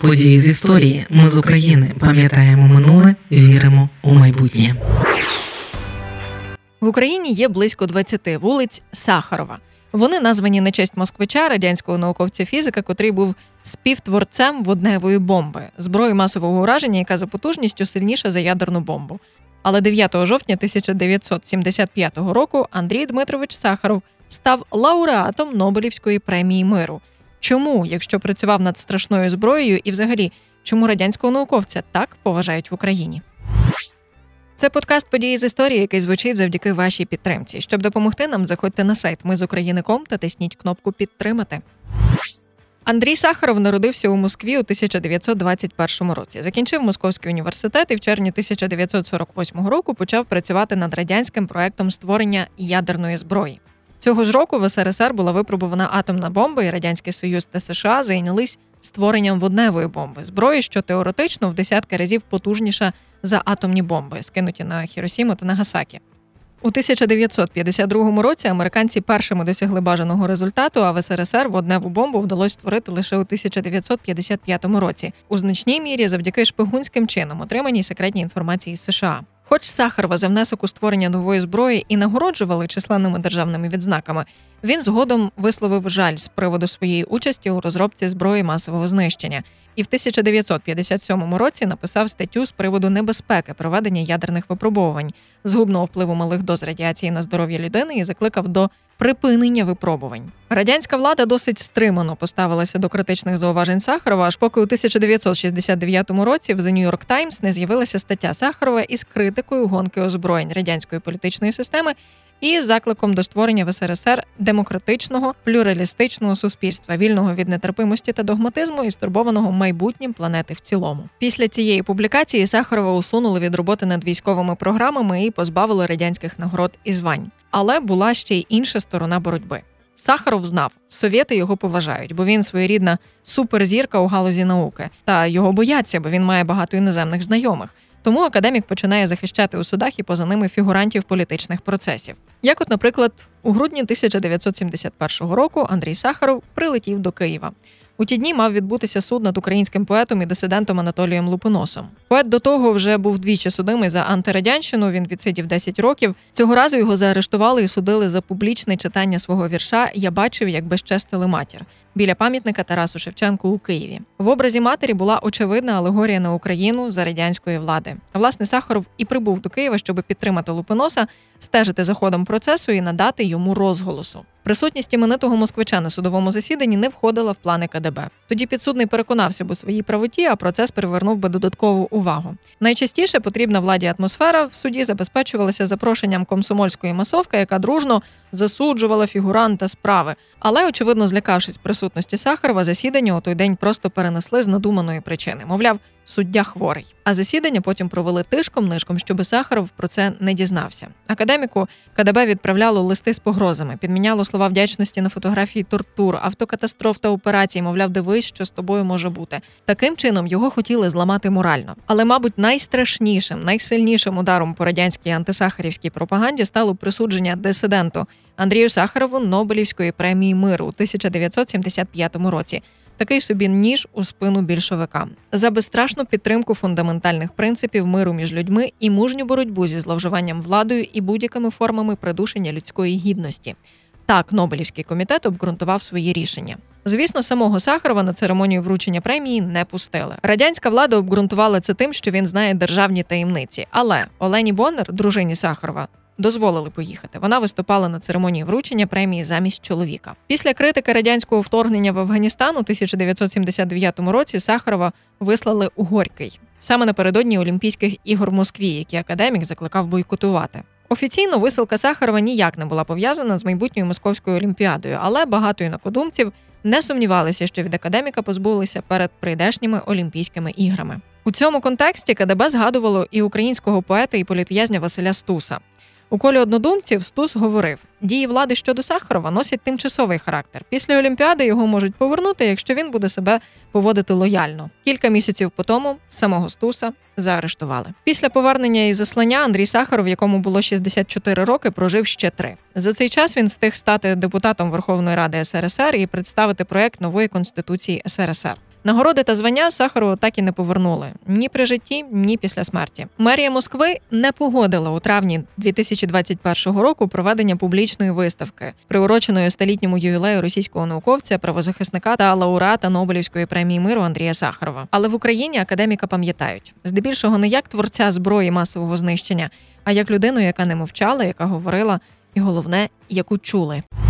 Події з історії. Ми з України пам'ятаємо минуле, віримо у майбутнє. В Україні є близько 20 вулиць Сахарова. Вони названі на честь москвича, радянського науковця фізика, котрий був співтворцем водневої бомби, зброї масового ураження, яка за потужністю сильніша за ядерну бомбу. Але 9 жовтня 1975 року Андрій Дмитрович Сахаров став лауреатом Нобелівської премії миру. Чому, якщо працював над страшною зброєю, і взагалі чому радянського науковця так поважають в Україні? Це подкаст події з історії, який звучить завдяки вашій підтримці. Щоб допомогти нам, заходьте на сайт Ми з України.ком та тисніть кнопку Підтримати. Андрій Сахаров народився у Москві у 1921 році. Закінчив Московський університет і в червні 1948 року почав працювати над радянським проектом створення ядерної зброї. Цього ж року в СРСР була випробувана атомна бомба, і Радянський Союз та США зайнялись створенням водневої бомби зброї, що теоретично в десятки разів потужніша за атомні бомби, скинуті на Хіросіму та Нагасакі. У 1952 році американці першими досягли бажаного результату, а в СРСР водневу бомбу вдалося створити лише у 1955 році, у значній мірі завдяки шпигунським чинам, отриманій секретній інформації з США. Хоч Сахарова за внесок у створення нової зброї і нагороджували численними державними відзнаками, він згодом висловив жаль з приводу своєї участі у розробці зброї масового знищення і в 1957 році написав статтю з приводу небезпеки проведення ядерних випробовувань, згубного впливу малих доз радіації на здоров'я людини і закликав до припинення випробувань. Радянська влада досить стримано поставилася до критичних зауважень Сахарова, аж поки у 1969 році в The New York Times не з'явилася стаття Сахарова із критикою гонки озброєнь радянської політичної системи і закликом до створення в СРСР демократичного плюралістичного суспільства, вільного від нетерпимості та догматизму і стурбованого майбутнім планети в цілому. Після цієї публікації Сахарова усунули від роботи над військовими програмами і позбавили радянських нагород і звань. Але була ще й інша сторона боротьби. Сахаров знав, совєти його поважають, бо він своєрідна суперзірка у галузі науки, та його бояться, бо він має багато іноземних знайомих. Тому академік починає захищати у судах і поза ними фігурантів політичних процесів. Як, от, наприклад, у грудні 1971 року Андрій Сахаров прилетів до Києва. У ті дні мав відбутися суд над українським поетом і дисидентом Анатолієм Лупоносом. Поет до того вже був двічі судимий за антирадянщину. Він відсидів 10 років. Цього разу його заарештували і судили за публічне читання свого вірша Я бачив, як безчестили матір біля пам'ятника Тарасу Шевченку у Києві. В образі матері була очевидна алегорія на Україну за радянської влади. Власне, Сахаров і прибув до Києва, щоб підтримати Лупоноса, стежити за ходом процесу і надати йому розголосу. Присутність іменитого москвича на судовому засіданні не входила в плани КДБ. Тоді підсудний переконався б у своїй правоті, а процес привернув би додаткову увагу. Найчастіше потрібна владі атмосфера в суді забезпечувалася запрошенням комсомольської масовки, яка дружно засуджувала фігуранта справи. Але, очевидно, злякавшись присутності Сахарова, засідання у той день просто перенесли з надуманої причини. Мовляв, суддя хворий. А засідання потім провели тишком нишком, щоби Сахаров про це не дізнався. Академіку КДБ відправляло листи з погрозами, підміняло слова вдячності на фотографії тортур, автокатастроф та операцій. Мовляв, дивись, що з тобою може бути. Таким чином його хотіли зламати морально. Але, мабуть, найстрашнішим, найсильнішим ударом по радянській антисахарівській пропаганді стало присудження дисиденту Андрію Сахарову Нобелівської премії миру у 1975 році такий собі ніж у спину більшовикам за безстрашну підтримку фундаментальних принципів миру між людьми і мужню боротьбу зі зловживанням владою і будь-якими формами придушення людської гідності. Так, Нобелівський комітет обґрунтував свої рішення. Звісно, самого Сахарова на церемонію вручення премії не пустили. Радянська влада обґрунтувала це тим, що він знає державні таємниці. Але Олені Боннер, дружині Сахарова, дозволили поїхати. Вона виступала на церемонії вручення премії замість чоловіка. Після критики радянського вторгнення в Афганістан у 1979 році Сахарова вислали у Горький саме напередодні Олімпійських ігор в Москві, які академік закликав бойкотувати. Офіційно висилка Сахарова ніяк не була пов'язана з майбутньою московською олімпіадою, але багато інакодумців не сумнівалися, що від академіка позбулися перед прийдешніми Олімпійськими іграми. У цьому контексті КДБ згадувало і українського поета і політв'язня Василя Стуса. У колі однодумців Стус говорив: дії влади щодо Сахарова носять тимчасовий характер. Після Олімпіади його можуть повернути, якщо він буде себе поводити лояльно. Кілька місяців по тому самого Стуса заарештували. Після повернення із заслання Андрій Сахаров, якому було 64 роки, прожив ще три. За цей час він встиг стати депутатом Верховної Ради СРСР і представити проект нової конституції СРСР. Нагороди та звання Сахарову так і не повернули ні при житті, ні після смерті. Мерія Москви не погодила у травні 2021 року проведення публічної виставки, приуроченої столітньому ювілею російського науковця, правозахисника та лауреата Нобелівської премії миру Андрія Сахарова. Але в Україні академіка пам'ятають здебільшого не як творця зброї масового знищення, а як людину, яка не мовчала, яка говорила, і головне, яку чули.